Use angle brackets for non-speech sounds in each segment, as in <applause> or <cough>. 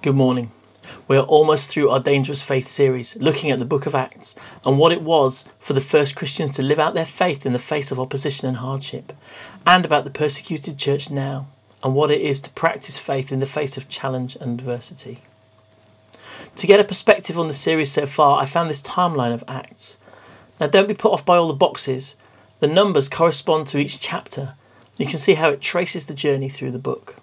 Good morning. We are almost through our Dangerous Faith series, looking at the book of Acts and what it was for the first Christians to live out their faith in the face of opposition and hardship, and about the persecuted church now and what it is to practice faith in the face of challenge and adversity. To get a perspective on the series so far, I found this timeline of Acts. Now, don't be put off by all the boxes, the numbers correspond to each chapter. You can see how it traces the journey through the book.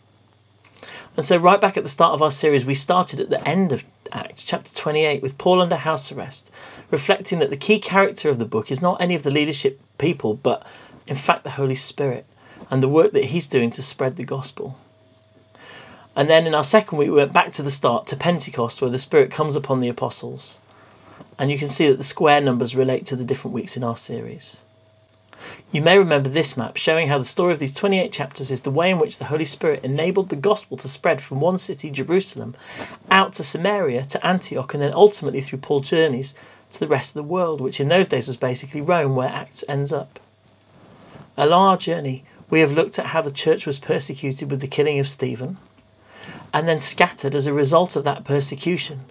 And so, right back at the start of our series, we started at the end of Acts, chapter 28, with Paul under house arrest, reflecting that the key character of the book is not any of the leadership people, but in fact the Holy Spirit and the work that he's doing to spread the gospel. And then in our second week, we went back to the start to Pentecost, where the Spirit comes upon the apostles. And you can see that the square numbers relate to the different weeks in our series. You may remember this map showing how the story of these 28 chapters is the way in which the Holy Spirit enabled the gospel to spread from one city, Jerusalem, out to Samaria, to Antioch, and then ultimately through Paul's journeys to the rest of the world, which in those days was basically Rome, where Acts ends up. Along our journey, we have looked at how the church was persecuted with the killing of Stephen, and then scattered as a result of that persecution.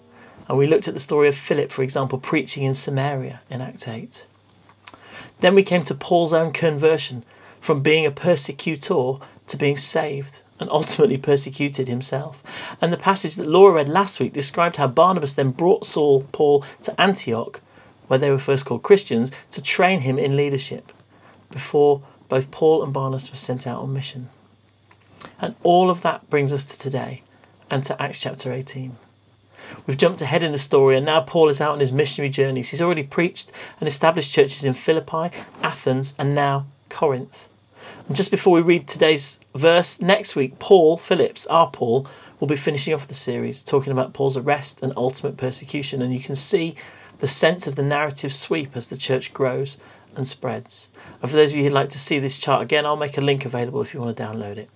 And we looked at the story of Philip, for example, preaching in Samaria in Act 8. Then we came to Paul's own conversion from being a persecutor to being saved and ultimately persecuted himself. And the passage that Laura read last week described how Barnabas then brought Saul, Paul, to Antioch, where they were first called Christians, to train him in leadership before both Paul and Barnabas were sent out on mission. And all of that brings us to today and to Acts chapter 18. We've jumped ahead in the story, and now Paul is out on his missionary journeys. He's already preached and established churches in Philippi, Athens, and now Corinth. And just before we read today's verse, next week, Paul Phillips, our Paul, will be finishing off the series talking about Paul's arrest and ultimate persecution. And you can see the sense of the narrative sweep as the church grows and spreads. And for those of you who'd like to see this chart again, I'll make a link available if you want to download it.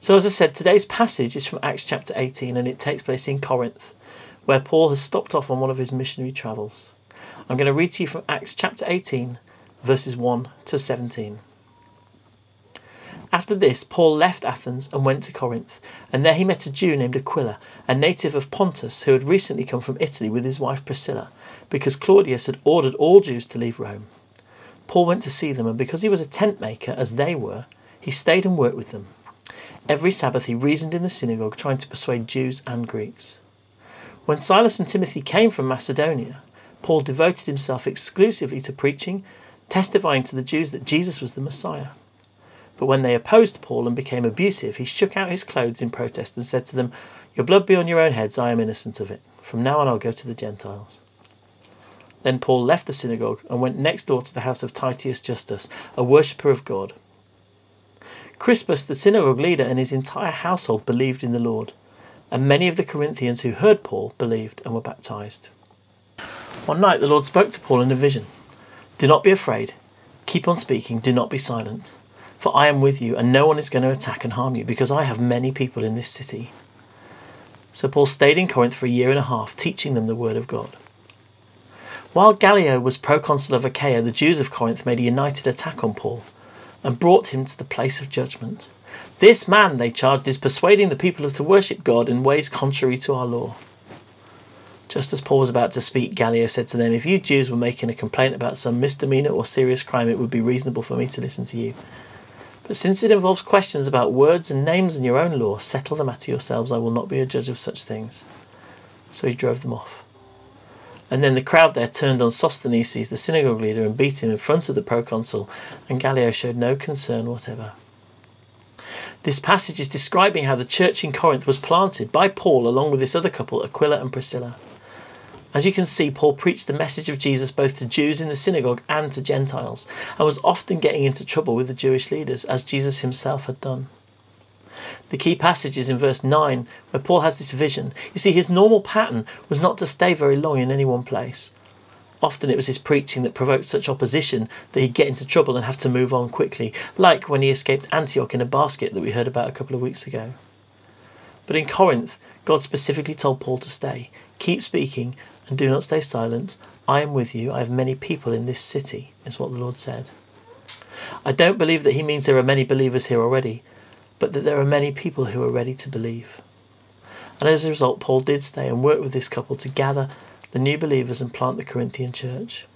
So, as I said, today's passage is from Acts chapter 18 and it takes place in Corinth, where Paul has stopped off on one of his missionary travels. I'm going to read to you from Acts chapter 18, verses 1 to 17. After this, Paul left Athens and went to Corinth, and there he met a Jew named Aquila, a native of Pontus, who had recently come from Italy with his wife Priscilla, because Claudius had ordered all Jews to leave Rome. Paul went to see them, and because he was a tent maker, as they were, he stayed and worked with them. Every Sabbath he reasoned in the synagogue, trying to persuade Jews and Greeks. When Silas and Timothy came from Macedonia, Paul devoted himself exclusively to preaching, testifying to the Jews that Jesus was the Messiah. But when they opposed Paul and became abusive, he shook out his clothes in protest and said to them, Your blood be on your own heads, I am innocent of it. From now on I'll go to the Gentiles. Then Paul left the synagogue and went next door to the house of Titius Justus, a worshipper of God. Crispus, the synagogue leader, and his entire household believed in the Lord, and many of the Corinthians who heard Paul believed and were baptized. One night the Lord spoke to Paul in a vision Do not be afraid, keep on speaking, do not be silent, for I am with you, and no one is going to attack and harm you, because I have many people in this city. So Paul stayed in Corinth for a year and a half, teaching them the word of God. While Gallio was proconsul of Achaia, the Jews of Corinth made a united attack on Paul and brought him to the place of judgment. This man, they charged, is persuading the people to worship God in ways contrary to our law. Just as Paul was about to speak, Gallio said to them, If you Jews were making a complaint about some misdemeanor or serious crime, it would be reasonable for me to listen to you. But since it involves questions about words and names in your own law, settle the matter yourselves. I will not be a judge of such things. So he drove them off. And then the crowd there turned on Sosthenes, the synagogue leader, and beat him in front of the proconsul, and Gallio showed no concern whatever. This passage is describing how the church in Corinth was planted by Paul along with this other couple, Aquila and Priscilla. As you can see, Paul preached the message of Jesus both to Jews in the synagogue and to Gentiles, and was often getting into trouble with the Jewish leaders, as Jesus himself had done. The key passage is in verse 9, where Paul has this vision. You see, his normal pattern was not to stay very long in any one place. Often it was his preaching that provoked such opposition that he'd get into trouble and have to move on quickly, like when he escaped Antioch in a basket that we heard about a couple of weeks ago. But in Corinth, God specifically told Paul to stay, keep speaking, and do not stay silent. I am with you. I have many people in this city, is what the Lord said. I don't believe that he means there are many believers here already but that there are many people who are ready to believe. And as a result, Paul did stay and work with this couple to gather the new believers and plant the Corinthian church.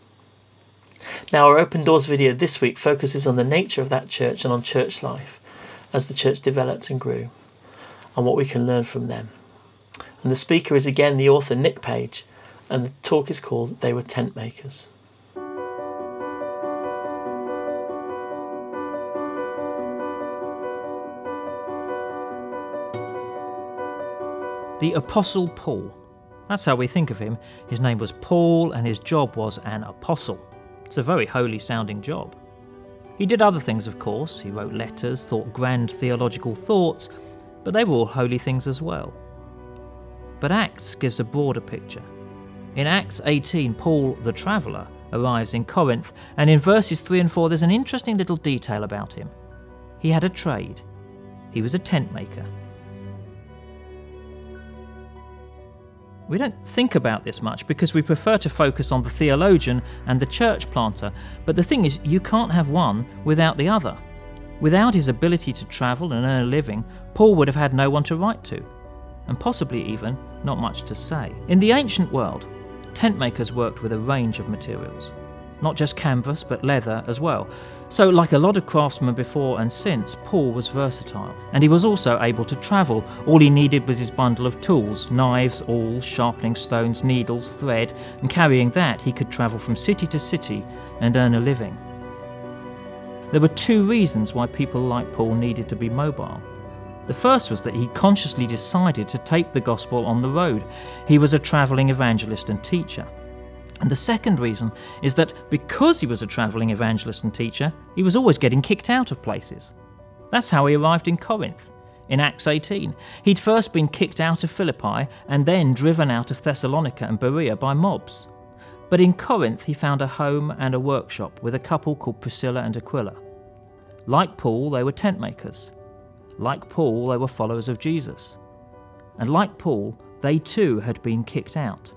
Now, our Open Doors video this week focuses on the nature of that church and on church life as the church developed and grew, and what we can learn from them. And the speaker is again the author Nick Page, and the talk is called They Were Tent Makers. The Apostle Paul. That's how we think of him. His name was Paul, and his job was an apostle. It's a very holy sounding job. He did other things, of course. He wrote letters, thought grand theological thoughts, but they were all holy things as well. But Acts gives a broader picture. In Acts 18, Paul, the traveller, arrives in Corinth, and in verses 3 and 4, there's an interesting little detail about him. He had a trade, he was a tent maker. We don't think about this much because we prefer to focus on the theologian and the church planter, but the thing is, you can't have one without the other. Without his ability to travel and earn a living, Paul would have had no one to write to, and possibly even not much to say. In the ancient world, tent makers worked with a range of materials not just canvas, but leather as well. So, like a lot of craftsmen before and since, Paul was versatile, and he was also able to travel. All he needed was his bundle of tools knives, awls, sharpening stones, needles, thread, and carrying that, he could travel from city to city and earn a living. There were two reasons why people like Paul needed to be mobile. The first was that he consciously decided to take the gospel on the road. He was a travelling evangelist and teacher. And the second reason is that because he was a travelling evangelist and teacher, he was always getting kicked out of places. That's how he arrived in Corinth. In Acts 18, he'd first been kicked out of Philippi and then driven out of Thessalonica and Berea by mobs. But in Corinth, he found a home and a workshop with a couple called Priscilla and Aquila. Like Paul, they were tent makers. Like Paul, they were followers of Jesus. And like Paul, they too had been kicked out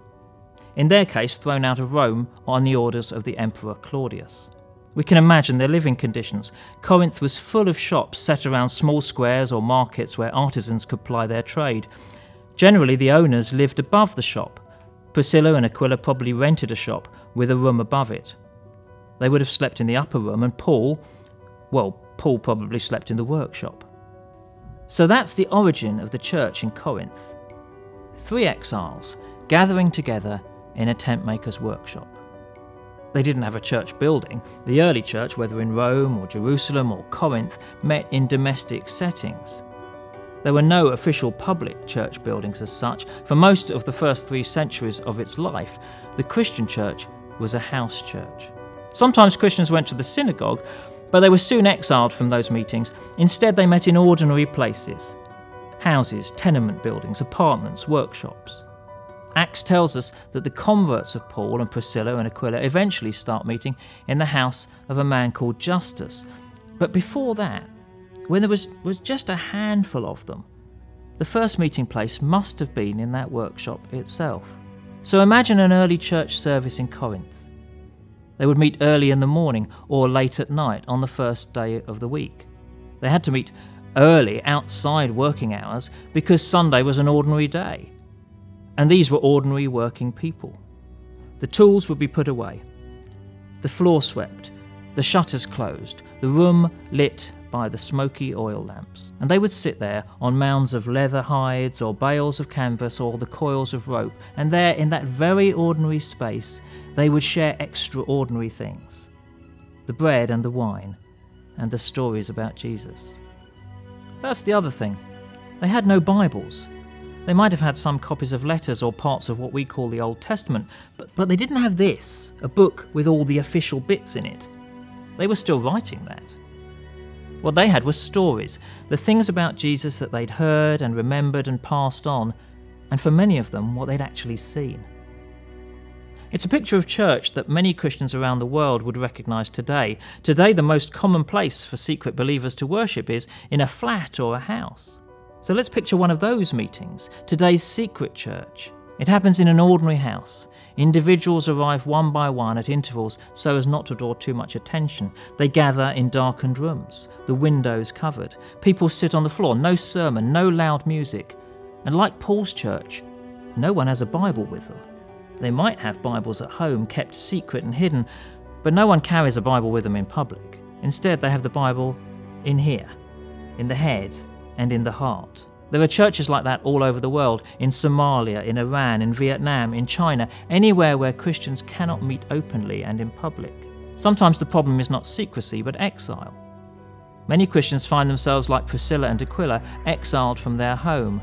in their case thrown out of Rome on the orders of the Emperor Claudius. We can imagine their living conditions. Corinth was full of shops set around small squares or markets where artisans could ply their trade. Generally, the owners lived above the shop. Priscilla and Aquila probably rented a shop with a room above it. They would have slept in the upper room, and Paul, well, Paul probably slept in the workshop. So that's the origin of the church in Corinth. Three exiles gathering together in a tent maker's workshop. They didn't have a church building. The early church, whether in Rome or Jerusalem or Corinth, met in domestic settings. There were no official public church buildings as such. For most of the first three centuries of its life, the Christian church was a house church. Sometimes Christians went to the synagogue, but they were soon exiled from those meetings. Instead, they met in ordinary places houses, tenement buildings, apartments, workshops. Acts tells us that the converts of Paul and Priscilla and Aquila eventually start meeting in the house of a man called Justus. But before that, when there was, was just a handful of them, the first meeting place must have been in that workshop itself. So imagine an early church service in Corinth. They would meet early in the morning or late at night on the first day of the week. They had to meet early outside working hours because Sunday was an ordinary day. And these were ordinary working people. The tools would be put away, the floor swept, the shutters closed, the room lit by the smoky oil lamps. And they would sit there on mounds of leather hides or bales of canvas or the coils of rope, and there in that very ordinary space they would share extraordinary things the bread and the wine, and the stories about Jesus. That's the other thing. They had no Bibles. They might have had some copies of letters or parts of what we call the Old Testament, but, but they didn't have this, a book with all the official bits in it. They were still writing that. What they had was stories, the things about Jesus that they'd heard and remembered and passed on, and for many of them, what they'd actually seen. It's a picture of church that many Christians around the world would recognize today. Today, the most common place for secret believers to worship is in a flat or a house. So let's picture one of those meetings, today's secret church. It happens in an ordinary house. Individuals arrive one by one at intervals so as not to draw too much attention. They gather in darkened rooms, the windows covered. People sit on the floor, no sermon, no loud music. And like Paul's church, no one has a Bible with them. They might have Bibles at home, kept secret and hidden, but no one carries a Bible with them in public. Instead, they have the Bible in here, in the head, and in the heart. There are churches like that all over the world in Somalia, in Iran, in Vietnam, in China, anywhere where Christians cannot meet openly and in public. Sometimes the problem is not secrecy, but exile. Many Christians find themselves like Priscilla and Aquila, exiled from their home.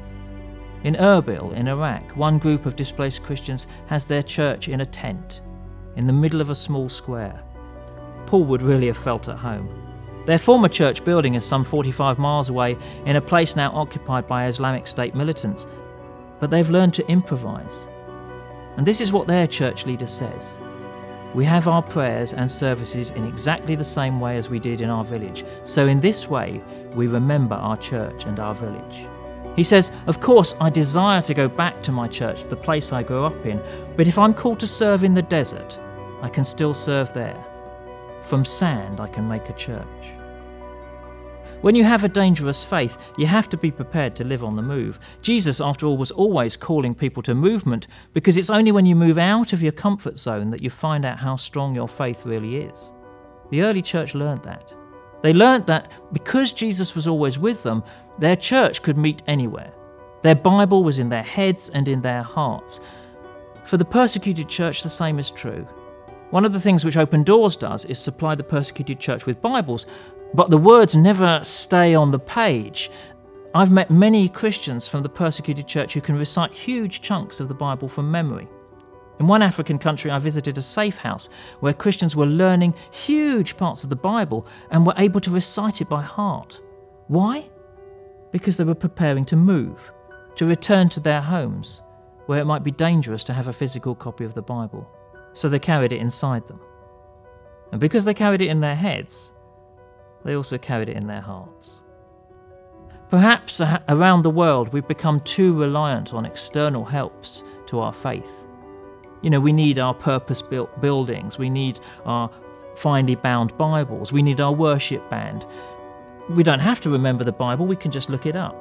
In Erbil, in Iraq, one group of displaced Christians has their church in a tent, in the middle of a small square. Paul would really have felt at home. Their former church building is some 45 miles away in a place now occupied by Islamic State militants, but they've learned to improvise. And this is what their church leader says. We have our prayers and services in exactly the same way as we did in our village. So, in this way, we remember our church and our village. He says, Of course, I desire to go back to my church, the place I grew up in, but if I'm called to serve in the desert, I can still serve there. From sand, I can make a church. When you have a dangerous faith, you have to be prepared to live on the move. Jesus, after all, was always calling people to movement because it's only when you move out of your comfort zone that you find out how strong your faith really is. The early church learned that. They learned that because Jesus was always with them, their church could meet anywhere. Their Bible was in their heads and in their hearts. For the persecuted church, the same is true. One of the things which Open Doors does is supply the persecuted church with Bibles, but the words never stay on the page. I've met many Christians from the persecuted church who can recite huge chunks of the Bible from memory. In one African country, I visited a safe house where Christians were learning huge parts of the Bible and were able to recite it by heart. Why? Because they were preparing to move, to return to their homes, where it might be dangerous to have a physical copy of the Bible. So they carried it inside them. And because they carried it in their heads, they also carried it in their hearts. Perhaps around the world we've become too reliant on external helps to our faith. You know, we need our purpose built buildings, we need our finely bound Bibles, we need our worship band. We don't have to remember the Bible, we can just look it up.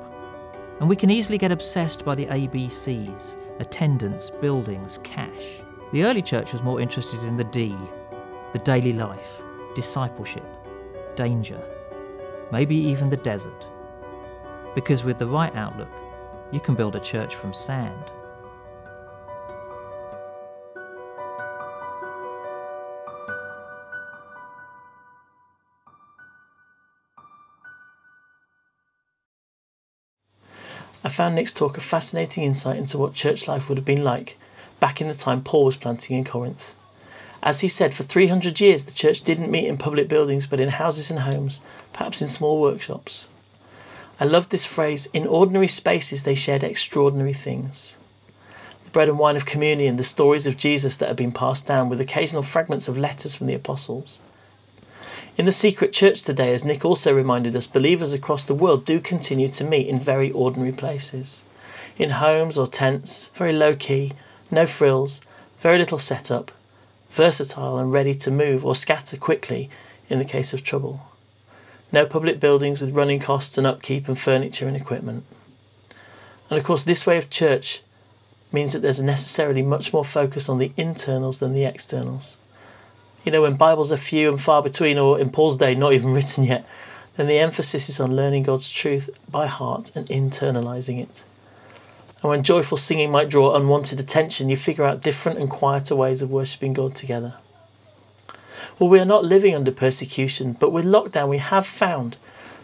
And we can easily get obsessed by the ABCs attendance, buildings, cash. The early church was more interested in the D, the daily life, discipleship danger, maybe even the desert. Because with the right outlook, you can build a church from sand. I found Nick's talk a fascinating insight into what church life would have been like back in the time Paul was planting in Corinth. As he said, for 300 years the church didn't meet in public buildings but in houses and homes, perhaps in small workshops. I love this phrase in ordinary spaces they shared extraordinary things. The bread and wine of communion, the stories of Jesus that have been passed down, with occasional fragments of letters from the apostles. In the secret church today, as Nick also reminded us, believers across the world do continue to meet in very ordinary places. In homes or tents, very low key, no frills, very little setup, versatile and ready to move or scatter quickly in the case of trouble. No public buildings with running costs and upkeep and furniture and equipment. And of course, this way of church means that there's necessarily much more focus on the internals than the externals. You know, when Bibles are few and far between, or in Paul's day, not even <laughs> written yet, then the emphasis is on learning God's truth by heart and internalizing it. And when joyful singing might draw unwanted attention, you figure out different and quieter ways of worshipping God together. Well, we are not living under persecution, but with lockdown, we have found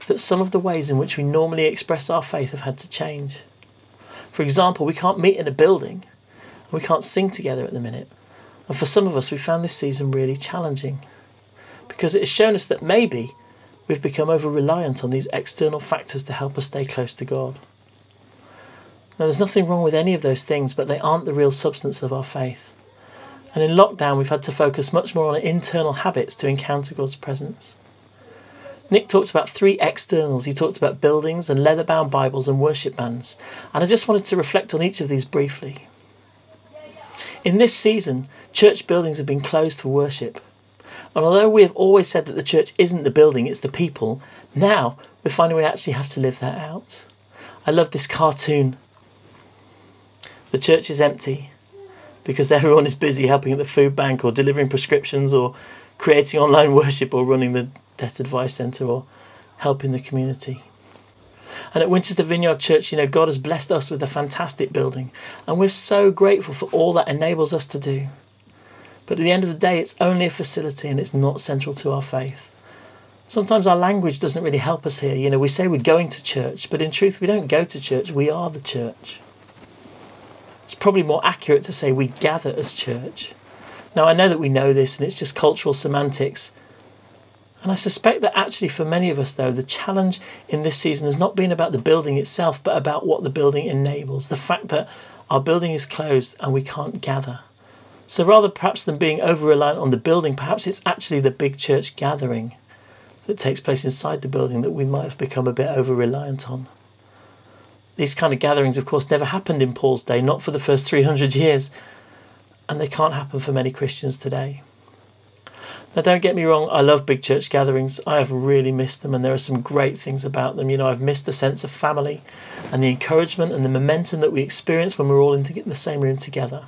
that some of the ways in which we normally express our faith have had to change. For example, we can't meet in a building, we can't sing together at the minute. And for some of us, we found this season really challenging because it has shown us that maybe we've become over reliant on these external factors to help us stay close to God. Now, there's nothing wrong with any of those things, but they aren't the real substance of our faith. And in lockdown, we've had to focus much more on internal habits to encounter God's presence. Nick talked about three externals. He talked about buildings and leather bound Bibles and worship bands. And I just wanted to reflect on each of these briefly. In this season, church buildings have been closed for worship. And although we have always said that the church isn't the building, it's the people, now we're finding we actually have to live that out. I love this cartoon The church is empty because everyone is busy helping at the food bank or delivering prescriptions or creating online <laughs> worship or running the debt advice centre or helping the community. And at Winchester Vineyard Church, you know, God has blessed us with a fantastic building, and we're so grateful for all that enables us to do. But at the end of the day, it's only a facility and it's not central to our faith. Sometimes our language doesn't really help us here. You know, we say we're going to church, but in truth, we don't go to church, we are the church. It's probably more accurate to say we gather as church. Now, I know that we know this and it's just cultural semantics. And I suspect that actually, for many of us, though, the challenge in this season has not been about the building itself, but about what the building enables. The fact that our building is closed and we can't gather. So rather perhaps than being over reliant on the building, perhaps it's actually the big church gathering that takes place inside the building that we might have become a bit over reliant on. These kind of gatherings, of course, never happened in Paul's day, not for the first 300 years, and they can't happen for many Christians today. Now, don't get me wrong, I love big church gatherings. I have really missed them, and there are some great things about them. You know, I've missed the sense of family and the encouragement and the momentum that we experience when we're all in the same room together.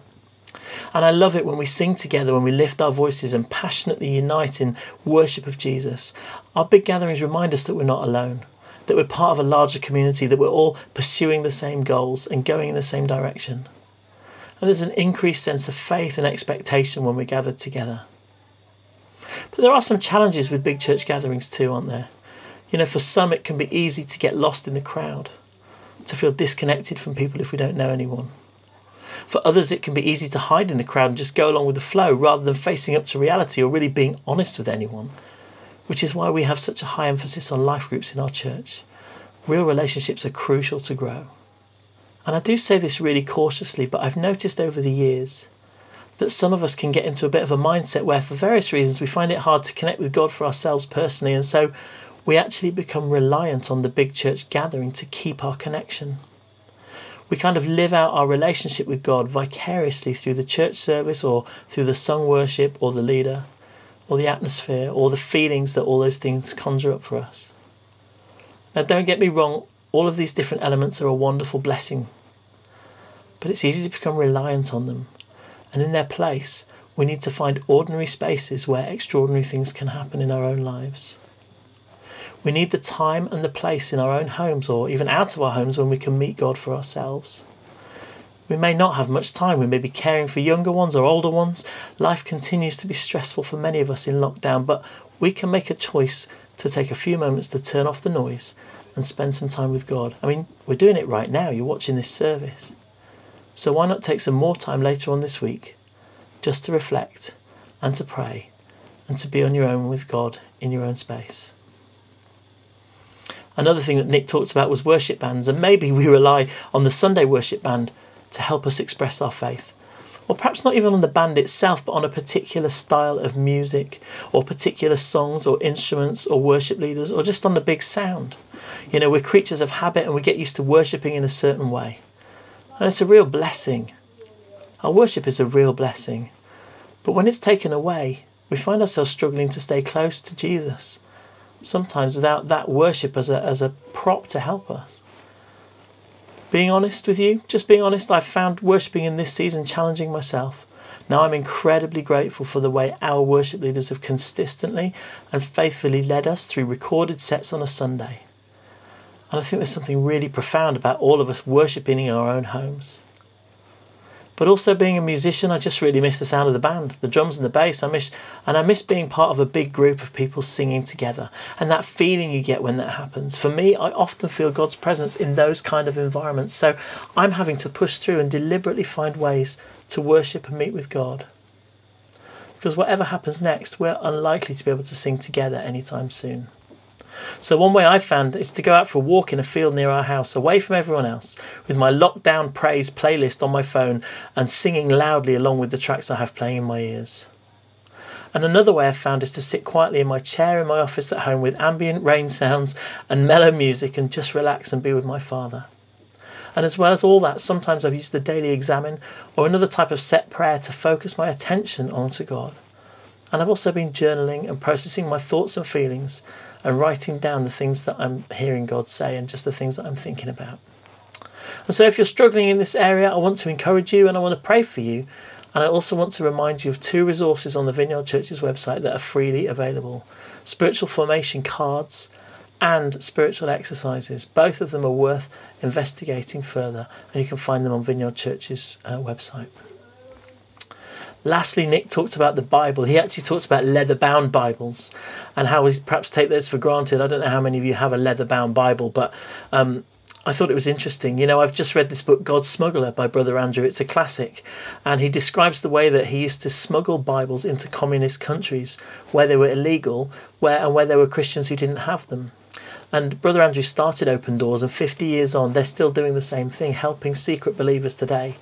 And I love it when we sing together, when we lift our voices and passionately unite in worship of Jesus. Our big gatherings remind us that we're not alone, that we're part of a larger community, that we're all pursuing the same goals and going in the same direction. And there's an increased sense of faith and expectation when we're gathered together. But there are some challenges with big church gatherings too, aren't there? You know, for some it can be easy to get lost in the crowd, to feel disconnected from people if we don't know anyone. For others, it can be easy to hide in the crowd and just go along with the flow rather than facing up to reality or really being honest with anyone, which is why we have such a high emphasis on life groups in our church. Real relationships are crucial to grow. And I do say this really cautiously, but I've noticed over the years that some of us can get into a bit of a mindset where, for various reasons, we find it hard to connect with God for ourselves personally, and so we actually become reliant on the big church gathering to keep our connection we kind of live out our relationship with God vicariously through the church service or through the sung worship or the leader or the atmosphere or the feelings that all those things conjure up for us. Now, don't get me wrong, all of these different elements are a wonderful blessing, but it's easy to become reliant on them. And in their place, we need to find ordinary spaces where extraordinary things can happen in our own lives. We need the time and the place in our own homes or even out of our homes when we can meet God for ourselves. We may not have much time. We may be caring for younger ones or older ones. Life continues to be stressful for many of us in lockdown, but we can make a choice to take a few moments to turn off the noise and spend some time with God. I mean, we're doing it right now. You're watching this service. So why not take some more time later on this week just to reflect and to pray and to be on your own with God in your own space? Another thing that Nick talked about was worship bands, and maybe we rely on the Sunday worship band to help us express our faith. Or perhaps not even on the band itself, but on a particular style of music, or particular songs, or instruments, or worship leaders, or just on the big sound. You know, we're creatures of habit and we get used to worshipping in a certain way. And it's a real blessing. Our worship is a real blessing. But when it's taken away, we find ourselves struggling to stay close to Jesus sometimes without that worship as a, as a prop to help us. Being honest with you, just being honest, I've found worshipping in this season challenging myself. Now I'm incredibly grateful for the way our worship leaders have consistently and faithfully led us through recorded sets on a Sunday. And I think there's something really profound about all of us worshipping in our own homes. But also being a musician, I just really miss the sound of the band, the drums and the bass. I miss, and I miss being part of a big group of people singing together, and that feeling you get when that happens. For me, I often feel God's presence in those kind of environments. So I'm having to push through and deliberately find ways to worship and meet with God. Because whatever happens next, we're unlikely to be able to sing together anytime soon. So, one way I've found is to go out for a walk in a field near our house, away from everyone else, with my lockdown praise playlist on my phone and singing loudly along with the tracks I have playing in my ears. And another way I've found is to sit quietly in my chair in my office at home with ambient rain sounds and mellow music and just relax and be with my Father. And as well as all that, sometimes I've used the daily Examen or another type of set prayer to focus my attention onto God. And I've also been journaling and processing my thoughts and feelings and writing down the things that I'm hearing God say and just the things that I'm thinking about. And so, if you're struggling in this area, I want to encourage you and I want to pray for you. And I also want to remind you of two resources on the Vineyard Church's website that are freely available spiritual formation cards and spiritual exercises. Both of them are worth investigating further, and you can find them on Vineyard Church's uh, website. Lastly, Nick talked about the Bible. He actually talks about leather bound Bibles and how we perhaps take those for granted. I don't know how many of you have a leather bound Bible, but um, I thought it was interesting. You know, I've just read this book, God's Smuggler, by Brother Andrew. It's a classic. And he describes the way that he used to smuggle Bibles into communist countries where they were illegal where and where there were Christians who didn't have them. And Brother Andrew started Open Doors, and 50 years on, they're still doing the same thing, helping secret believers today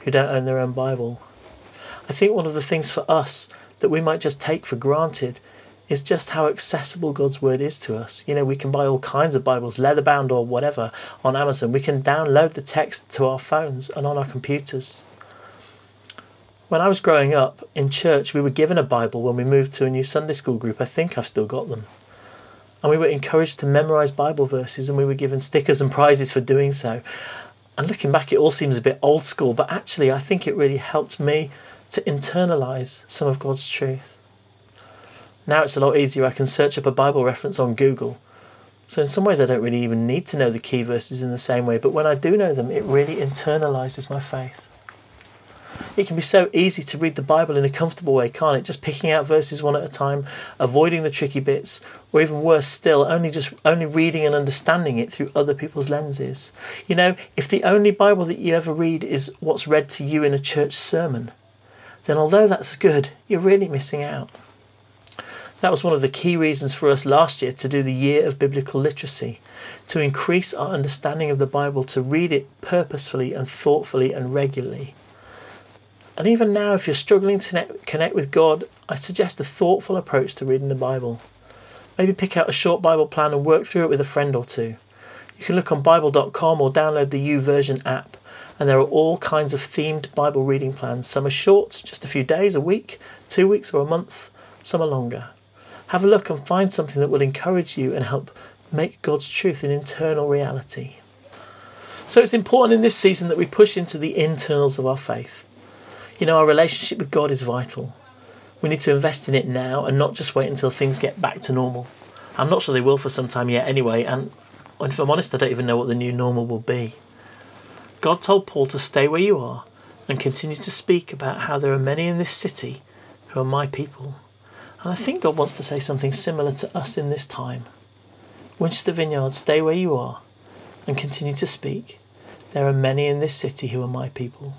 who don't own their own Bible. I think one of the things for us that we might just take for granted is just how accessible God's Word is to us. You know, we can buy all kinds of Bibles, leather bound or whatever, on Amazon. We can download the text to our phones and on our computers. When I was growing up in church, we were given a Bible when we moved to a new Sunday school group. I think I've still got them. And we were encouraged to memorize Bible verses and we were given stickers and prizes for doing so. And looking back, it all seems a bit old school, but actually, I think it really helped me to internalize some of God's truth. Now it's a lot easier. I can search up a Bible reference on Google. So, in some ways, I don't really even need to know the key verses in the same way, but when I do know them, it really internalizes my faith. It can be so easy to read the Bible in a comfortable way, can't it? Just picking out verses one at a time, avoiding the tricky bits, or even worse still, only just only reading and understanding it through other people's lenses. You know, if the only Bible that you ever read is what's read to you in a church sermon, then although that's good, you're really missing out. That was one of the key reasons for us last year to do the year of biblical literacy, to increase our understanding of the Bible, to read it purposefully and thoughtfully and regularly. And even now, if you're struggling to connect with God, I suggest a thoughtful approach to reading the Bible. Maybe pick out a short Bible plan and work through it with a friend or two. You can look on Bible.com or download the YouVersion app, and there are all kinds of themed Bible reading plans. Some are short, just a few days, a week, two weeks, or a month, some are longer. Have a look and find something that will encourage you and help make God's truth an internal reality. So it's important in this season that we push into the internals of our faith. You know, our relationship with God is vital. We need to invest in it now and not just wait until things get back to normal. I'm not sure they will for some time yet anyway, and if I'm honest, I don't even know what the new normal will be. God told Paul to stay where you are and continue to speak about how there are many in this city who are my people. And I think God wants to say something similar to us in this time. Winchester Vineyard, stay where you are and continue to speak. There are many in this city who are my people.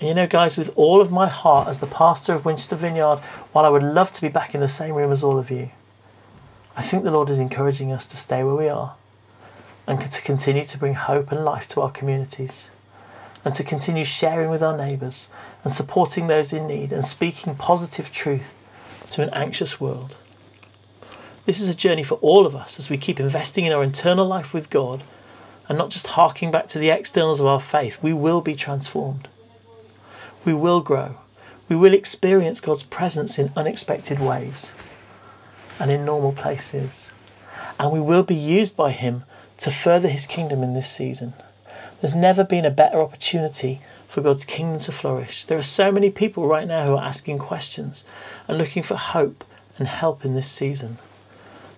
And you know, guys, with all of my heart as the pastor of Winchester Vineyard, while I would love to be back in the same room as all of you, I think the Lord is encouraging us to stay where we are and to continue to bring hope and life to our communities and to continue sharing with our neighbours and supporting those in need and speaking positive truth to an anxious world. This is a journey for all of us as we keep investing in our internal life with God and not just harking back to the externals of our faith. We will be transformed we will grow. We will experience God's presence in unexpected ways and in normal places. And we will be used by Him to further His kingdom in this season. There's never been a better opportunity for God's kingdom to flourish. There are so many people right now who are asking questions and looking for hope and help in this season.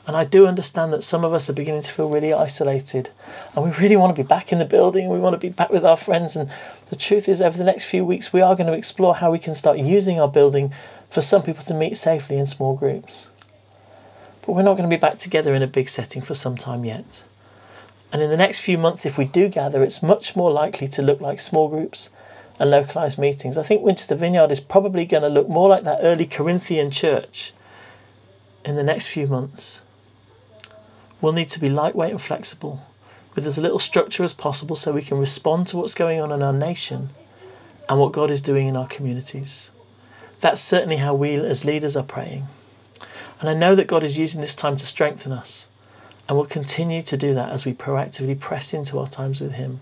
And I do understand that some of us are beginning to feel really isolated and we really want to be back in the building. We want to be back with our friends. And the truth is, over the next few weeks, we are going to explore how we can start using our building for some people to meet safely in small groups. But we're not going to be back together in a big setting for some time yet. And in the next few months, if we do gather, it's much more likely to look like small groups and localised meetings. I think Winchester Vineyard is probably going to look more like that early Corinthian church in the next few months. We'll need to be lightweight and flexible, with as little structure as possible so we can respond to what's going on in our nation and what God is doing in our communities. That's certainly how we as leaders are praying. And I know that God is using this time to strengthen us and will continue to do that as we proactively press into our times with Him.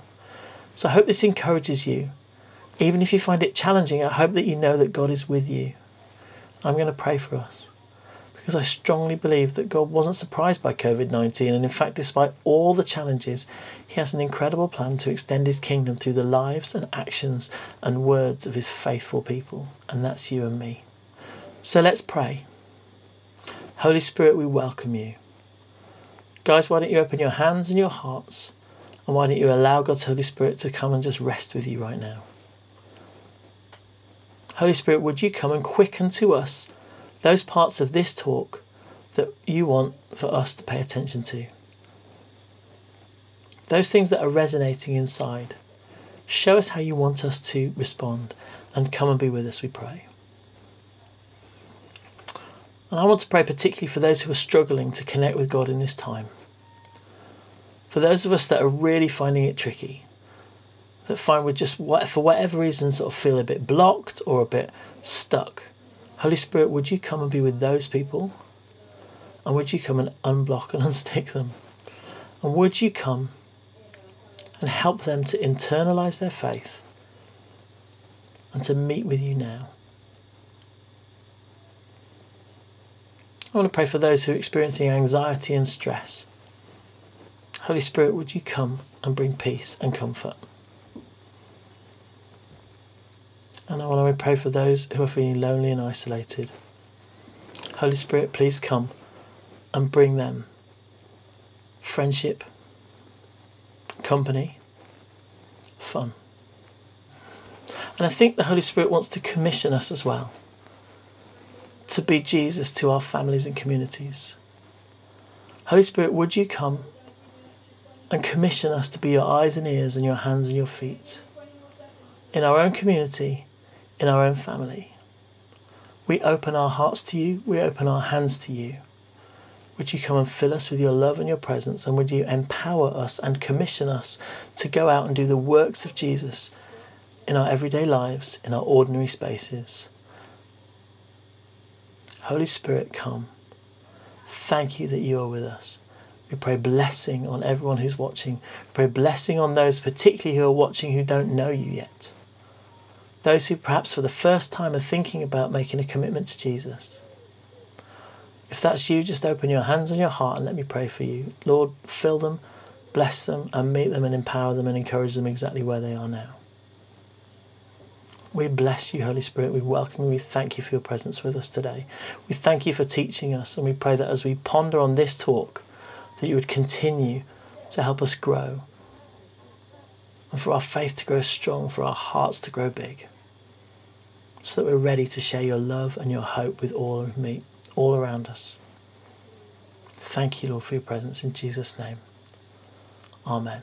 So I hope this encourages you. Even if you find it challenging, I hope that you know that God is with you. I'm going to pray for us. because I strongly believe that God wasn't surprised by COVID 19, and in fact, despite all the challenges, He has an incredible plan to extend His kingdom through the lives and actions and words of His faithful people, and that's you and me. So let's pray. Holy Spirit, we welcome you. Guys, why don't you open your hands and your hearts, and why don't you allow God's Holy Spirit to come and just rest with you right now? Holy Spirit, would you come and quicken to us those parts of this talk that you want for us to pay attention to. Those things that are resonating inside. Show us how you want us to respond and come and be with us, we pray. And I want to pray particularly for those who are struggling to connect with God in this time. For those of us that are really finding it tricky, that find we're just, for whatever reason, sort of feel a bit blocked or a bit stuck. Holy Spirit, would you come and be with those people? And would you come and unblock and <laughs> unstick them? And would you come and help them to internalize their faith and to meet with you now? I want to pray for those who are experiencing anxiety and stress. Holy Spirit, would you come and bring peace and comfort? And I want to pray for those who are feeling lonely and isolated. Holy Spirit, please come and bring them friendship, company, fun. And I think the Holy Spirit wants to commission us as well to be Jesus to our families and communities. Holy Spirit, would you come and commission us to be your eyes and ears and your hands and your feet in our own community in our own family. We open our hearts to you, we open our hands to you. Would you come and fill us with your love and your presence, and would you empower us and commission us to go out and do the works of Jesus in our everyday lives, in our ordinary spaces? Holy Spirit, come. Thank you that you are with us. We pray blessing on everyone who's watching. We pray blessing on those, particularly who are watching, who don't know you yet those who perhaps for the first time are thinking about making a commitment to Jesus. If that's you, just open your hands and your heart and let me pray for you. Lord, fill them, bless them, and meet them and empower them and encourage them exactly where they are now. We bless you, Holy Spirit. We welcome you. We thank you for your presence with us today. We thank you for teaching us, and we pray that as we ponder on this talk, that you would continue to help us grow and for our faith to grow strong, for our hearts to grow big so that we're ready to share your love and your hope with all of me, all around us. Thank you, Lord, for your presence in Jesus' name. Amen.